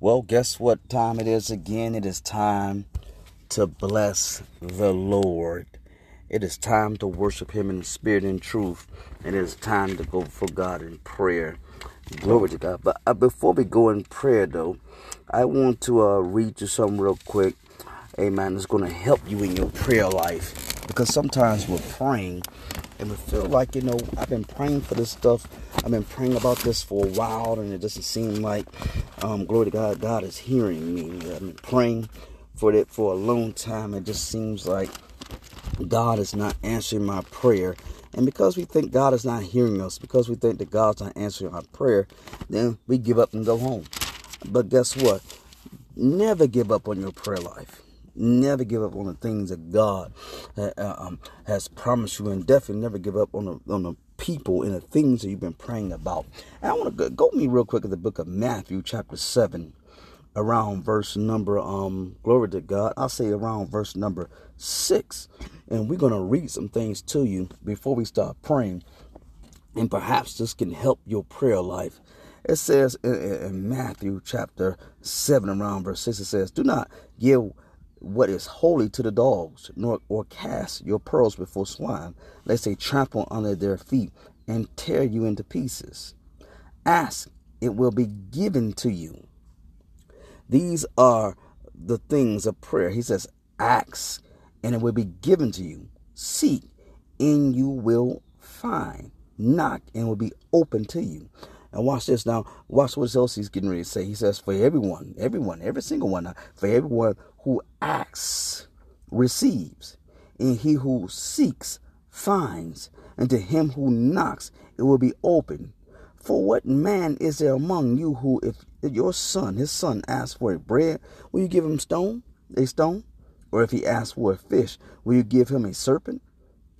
Well, guess what time it is again? It is time to bless the Lord. It is time to worship Him in spirit and truth. And It is time to go for God in prayer. Glory to God. But uh, before we go in prayer, though, I want to uh, read you something real quick. Amen. It's going to help you in your prayer life because sometimes we're praying and feel like, you know, I've been praying for this stuff. I've been praying about this for a while, and it doesn't seem like, um, glory to God, God is hearing me. I've been praying for it for a long time. It just seems like God is not answering my prayer. And because we think God is not hearing us, because we think that God's not answering our prayer, then we give up and go home. But guess what? Never give up on your prayer life. Never give up on the things that God uh, um, has promised you, and definitely never give up on the, on the people and the things that you've been praying about. And I want to go, me real quick at the book of Matthew, chapter 7, around verse number, um, glory to God, I'll say around verse number 6. And we're going to read some things to you before we start praying. And perhaps this can help your prayer life. It says in, in Matthew chapter 7, around verse 6, it says, Do not give what is holy to the dogs, nor or cast your pearls before swine, lest they trample under their feet and tear you into pieces. Ask, it will be given to you. These are the things of prayer. He says, Ask, and it will be given to you. Seek, and you will find. Knock, and it will be open to you. And watch this now. Watch what else he's getting ready to say. He says, For everyone, everyone, every single one, for everyone who asks receives, and he who seeks finds, and to him who knocks it will be open. For what man is there among you who, if your son, his son, asks for a bread, will you give him stone, a stone? Or if he asks for a fish, will you give him a serpent?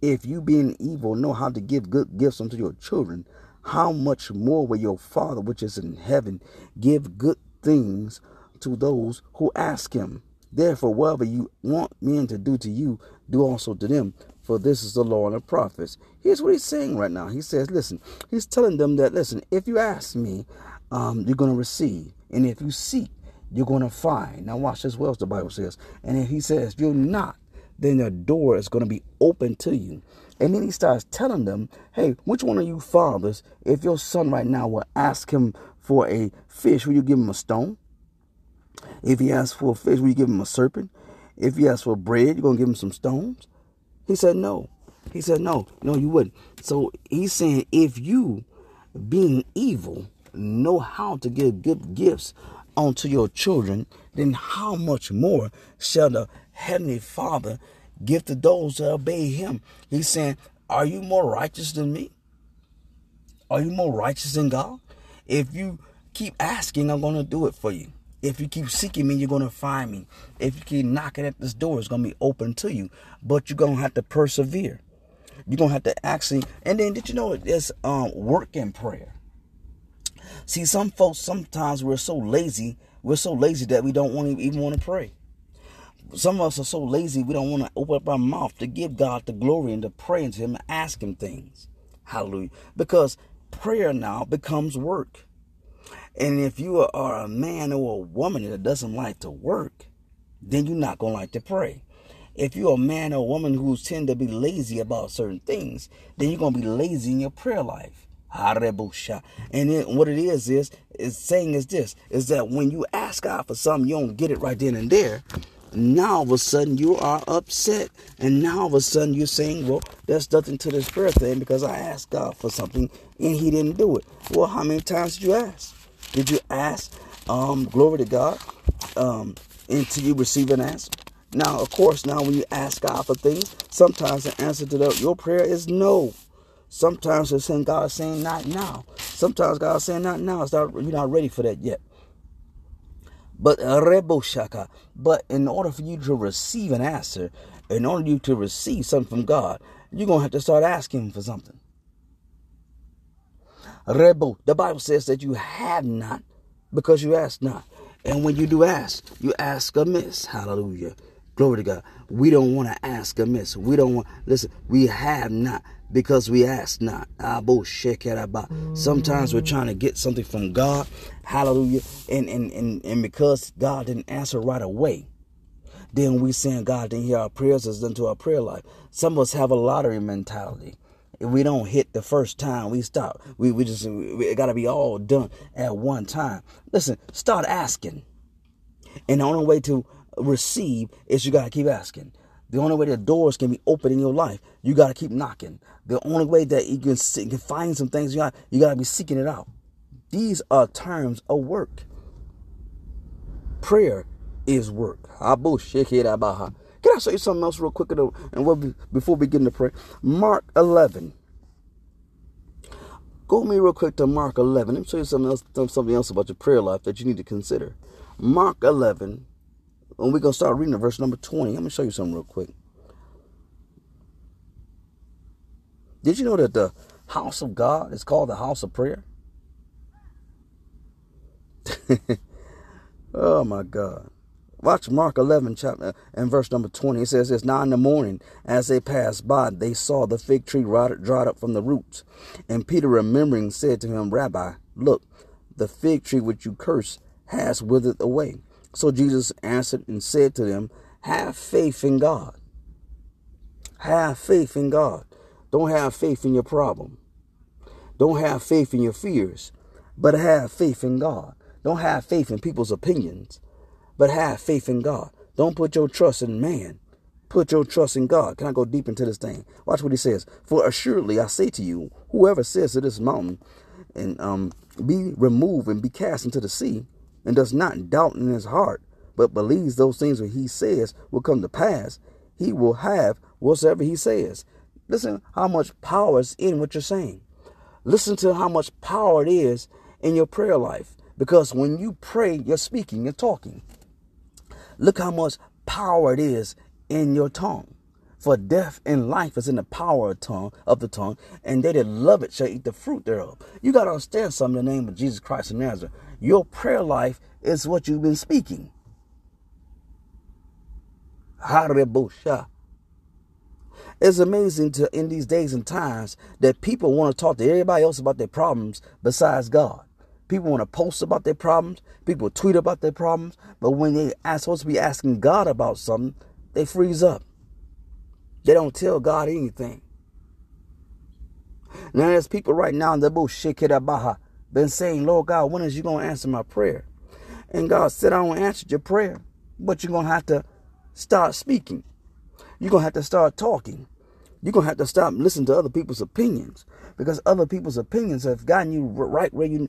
If you, being evil, know how to give good gifts unto your children, how much more will your Father which is in heaven give good things to those who ask him? Therefore, whatever you want men to do to you, do also to them. For this is the law and the prophets. Here's what he's saying right now. He says, listen, he's telling them that, listen, if you ask me, um, you're going to receive. And if you seek, you're going to find. Now, watch this well, as the Bible says. And if he says, "If you're not, then the door is going to be open to you. And then he starts telling them, hey, which one of you fathers, if your son right now will ask him for a fish, will you give him a stone? If he asks for a fish, will you give him a serpent? If he asks for bread, you're going to give him some stones? He said, no. He said, no, no, you wouldn't. So he's saying, if you, being evil, know how to give good gifts unto your children, then how much more shall the Heavenly Father give to those that obey Him? He's saying, Are you more righteous than me? Are you more righteous than God? If you keep asking, I'm going to do it for you. If you keep seeking me, you're going to find me. If you keep knocking at this door, it's going to be open to you. But you're going to have to persevere. You're going to have to actually, and then did you know there's um, work in prayer? See, some folks, sometimes we're so lazy, we're so lazy that we don't want to even want to pray. Some of us are so lazy, we don't want to open up our mouth to give God the glory and to pray to Him and ask Him things. Hallelujah. Because prayer now becomes work. And if you are a man or a woman that doesn't like to work, then you're not going to like to pray. If you're a man or a woman who tend to be lazy about certain things, then you're going to be lazy in your prayer life. And then what it is is is saying is this is that when you ask God for something, you don't get it right then and there. Now all of a sudden you are upset, and now all of a sudden you're saying, "Well, there's nothing to this prayer thing because I asked God for something and He didn't do it." Well, how many times did you ask? Did you ask? Um, glory to God. Um, until you receive an answer. Now, of course, now when you ask God for things, sometimes the answer to the, your prayer is no. Sometimes it's saying God saying not now. Sometimes God saying not now. It's not, you're not ready for that yet. But rebo shaka. But in order for you to receive an answer, in order you to receive something from God, you're gonna have to start asking for something. Rebo, the Bible says that you have not because you ask not. And when you do ask, you ask amiss. Hallelujah. Glory to God. We don't want to ask amiss. We don't want, listen, we have not because we ask not. Sometimes we're trying to get something from God. Hallelujah. And, and, and, and because God didn't answer right away, then we saying God didn't hear our prayers as done to our prayer life. Some of us have a lottery mentality. If we don't hit the first time, we stop. We, we just, it got to be all done at one time. Listen, start asking. And the only way to receive is you got to keep asking. The only way the doors can be open in your life, you got to keep knocking. The only way that you can, see, can find some things, you got you got to be seeking it out. These are terms of work. Prayer is work. Can I show you something else real quick? And we'll be, before we get into prayer, Mark 11. Go with me real quick to Mark 11. Let me show you something else, something else about your prayer life that you need to consider. Mark 11, and we're going to start reading verse number 20. Let me show you something real quick. Did you know that the house of God is called the house of prayer? oh my God. Watch Mark 11, chapter and verse number 20. It says it's Now in the morning, as they passed by, they saw the fig tree rotted, dried up from the roots. And Peter, remembering, said to him, Rabbi, look, the fig tree which you curse has withered away. So Jesus answered and said to them, Have faith in God. Have faith in God. Don't have faith in your problem. Don't have faith in your fears, but have faith in God. Don't have faith in people's opinions, but have faith in God. Don't put your trust in man. Put your trust in God. Can I go deep into this thing? Watch what he says. For assuredly I say to you, whoever says to this mountain, and um, be removed and be cast into the sea, and does not doubt in his heart, but believes those things that he says will come to pass, he will have whatsoever he says. Listen how much power is in what you're saying. Listen to how much power it is in your prayer life. Because when you pray, you're speaking, you're talking. Look how much power it is in your tongue. For death and life is in the power of tongue of the tongue, and they that love it shall eat the fruit thereof. You got to understand something in the name of Jesus Christ of Nazareth. Your prayer life is what you've been speaking. It's amazing to in these days and times that people want to talk to everybody else about their problems besides God. People want to post about their problems. People tweet about their problems. But when they are supposed to be asking God about something, they freeze up. They don't tell God anything. Now there's people right now in the bullshit baha been saying, Lord God, when is you going to answer my prayer? And God said, I don't answer your prayer, but you're going to have to start speaking. You're going to have to start talking. You're going to have to stop listening to other people's opinions because other people's opinions have gotten you right where you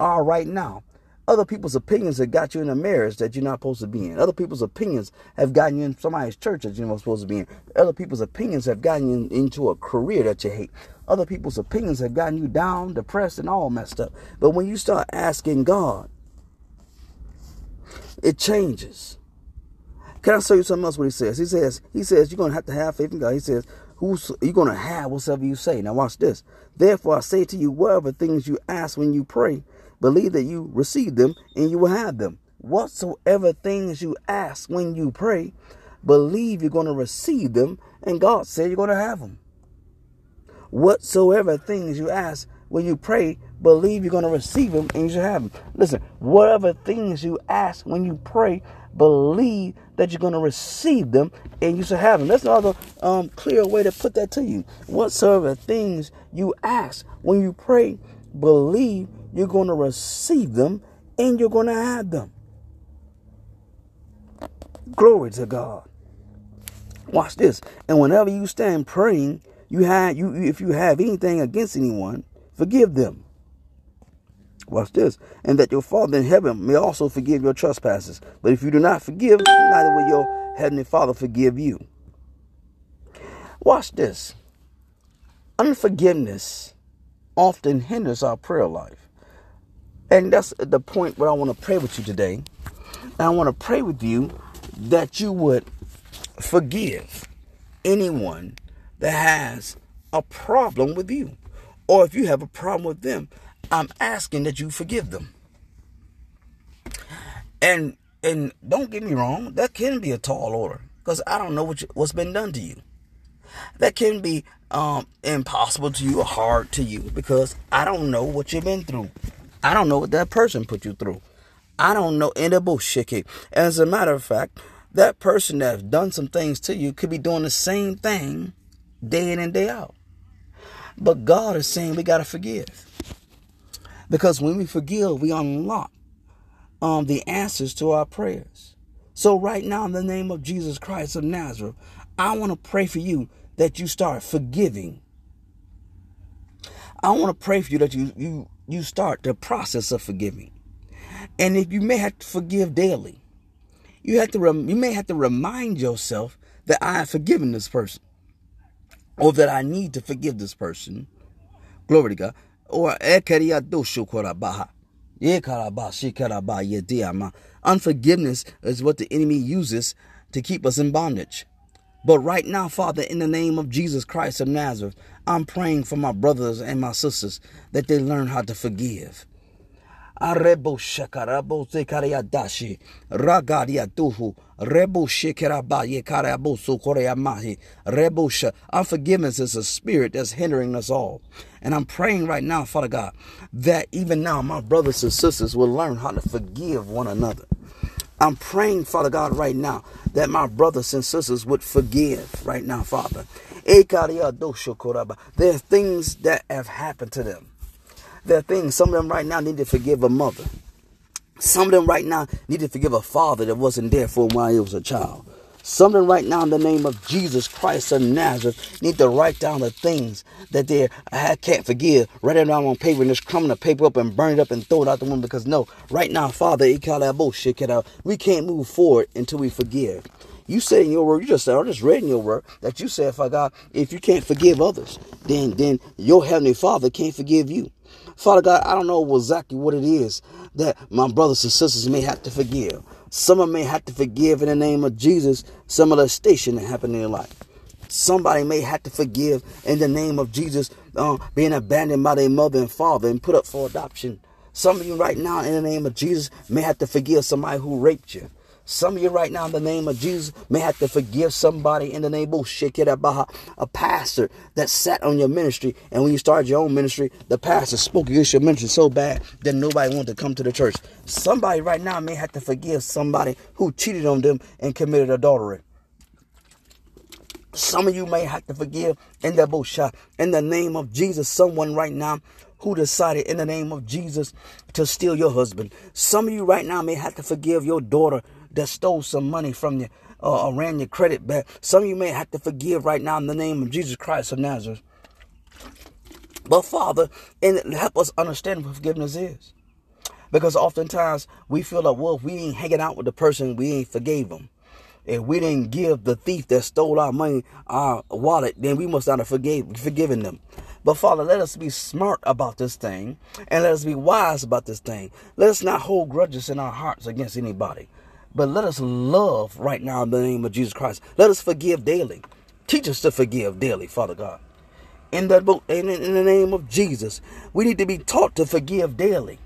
are right now. Other people's opinions have got you in a marriage that you're not supposed to be in. Other people's opinions have gotten you in somebody's church that you're not supposed to be in. Other people's opinions have gotten you in, into a career that you hate. Other people's opinions have gotten you down, depressed, and all messed up. But when you start asking God, it changes. Can I show you something else? What he says? He says, he says, you're gonna have to have faith in God. He says, who's you're gonna have whatever you say. Now watch this. Therefore I say to you, whatever things you ask when you pray, Believe that you receive them and you will have them. Whatsoever things you ask when you pray, believe you're going to receive them, and God said you're going to have them. Whatsoever things you ask when you pray, believe you're going to receive them and you should have them. Listen, whatever things you ask when you pray, believe that you're going to receive them and you should have them. That's another um, clear way to put that to you. Whatsoever things you ask when you pray, believe you're going to receive them and you're going to have them. Glory to God. Watch this. And whenever you stand praying, you have you if you have anything against anyone, forgive them. Watch this. And that your Father in heaven may also forgive your trespasses. But if you do not forgive, neither will your heavenly Father forgive you. Watch this. Unforgiveness often hinders our prayer life. And that's the point where I want to pray with you today. And I want to pray with you that you would forgive anyone that has a problem with you. Or if you have a problem with them, I'm asking that you forgive them. And and don't get me wrong, that can be a tall order because I don't know what you, what's been done to you. that can be um, impossible to you or hard to you because I don't know what you've been through. I don't know what that person put you through. I don't know any bullshit. As a matter of fact, that person that's done some things to you could be doing the same thing day in and day out. But God is saying we got to forgive. Because when we forgive, we unlock um, the answers to our prayers. So, right now, in the name of Jesus Christ of Nazareth, I want to pray for you that you start forgiving. I want to pray for you that you, you, you start the process of forgiving. And if you may have to forgive daily, you have to you may have to remind yourself that I have forgiven this person, or that I need to forgive this person. Glory to God. Or eh, eh, unforgiveness is what the enemy uses to keep us in bondage. But right now, Father, in the name of Jesus Christ of Nazareth, I'm praying for my brothers and my sisters that they learn how to forgive. Arebo shakarabo zekariadashi ragadia duhu rebo shekaraba yekarabo sukoreamahi rebosha. Unforgiveness is a spirit that's hindering us all. And I'm praying right now, Father God, that even now my brothers and sisters will learn how to forgive one another. I'm praying, Father God, right now that my brothers and sisters would forgive right now, Father. There are things that have happened to them. There are things, some of them right now need to forgive a mother. Some of them right now need to forgive a father that wasn't there for them while he was a child. Some of them right now in the name of Jesus Christ of Nazareth need to write down the things that they I can't forgive. Write it down on paper and just crumble the paper up and burn it up and throw it out the window because no, right now, Father, we can't move forward until we forgive. You said in your word, you just said, I just read in your word that you said, Father God, if you can't forgive others, then then your heavenly Father can't forgive you. Father God, I don't know exactly what it is that my brothers and sisters may have to forgive. Some of may have to forgive in the name of Jesus some of the station that happened in their life. Somebody may have to forgive in the name of Jesus uh, being abandoned by their mother and father and put up for adoption. Some of you right now in the name of Jesus may have to forgive somebody who raped you. Some of you right now in the name of Jesus may have to forgive somebody in the name of Shekirabaha, a pastor that sat on your ministry. And when you started your own ministry, the pastor spoke against your ministry so bad that nobody wanted to come to the church. Somebody right now may have to forgive somebody who cheated on them and committed adultery. Some of you may have to forgive in the bullshot. In the name of Jesus, someone right now who decided in the name of Jesus to steal your husband. Some of you right now may have to forgive your daughter that stole some money from you uh, or ran your credit back. Some of you may have to forgive right now in the name of Jesus Christ of Nazareth. But Father, and help us understand what forgiveness is. Because oftentimes we feel like, well, if we ain't hanging out with the person, we ain't forgave them. If we didn't give the thief that stole our money our wallet, then we must not have forgave, forgiven them. But Father, let us be smart about this thing and let us be wise about this thing. Let us not hold grudges in our hearts against anybody. But let us love right now in the name of Jesus Christ. Let us forgive daily. Teach us to forgive daily, Father God. In the, in, in the name of Jesus, we need to be taught to forgive daily.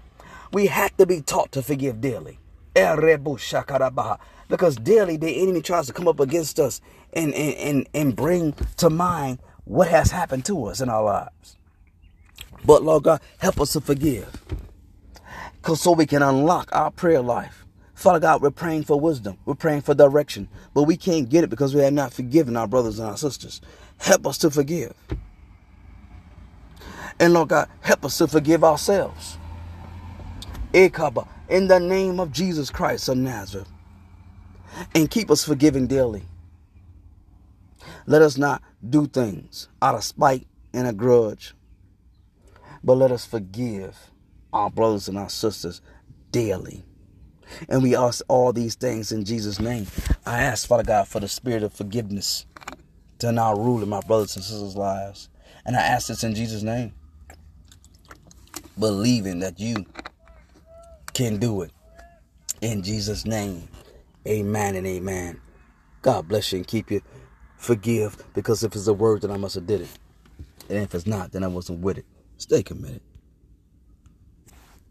We have to be taught to forgive daily. Because daily the enemy tries to come up against us and, and, and, and bring to mind what has happened to us in our lives. But Lord God, help us to forgive. Because so we can unlock our prayer life. Father God, we're praying for wisdom. We're praying for direction. But we can't get it because we have not forgiven our brothers and our sisters. Help us to forgive. And Lord God, help us to forgive ourselves. In the name of Jesus Christ of Nazareth. And keep us forgiving daily. Let us not do things out of spite and a grudge. But let us forgive our brothers and our sisters daily. And we ask all these things in Jesus' name. I ask, Father God, for the spirit of forgiveness to now rule in my brothers and sisters' lives. And I ask this in Jesus' name, believing that you can do it. In Jesus' name, amen and amen. God bless you and keep you. Forgive, because if it's a word, then I must have did it. And if it's not, then I wasn't with it. Stay committed.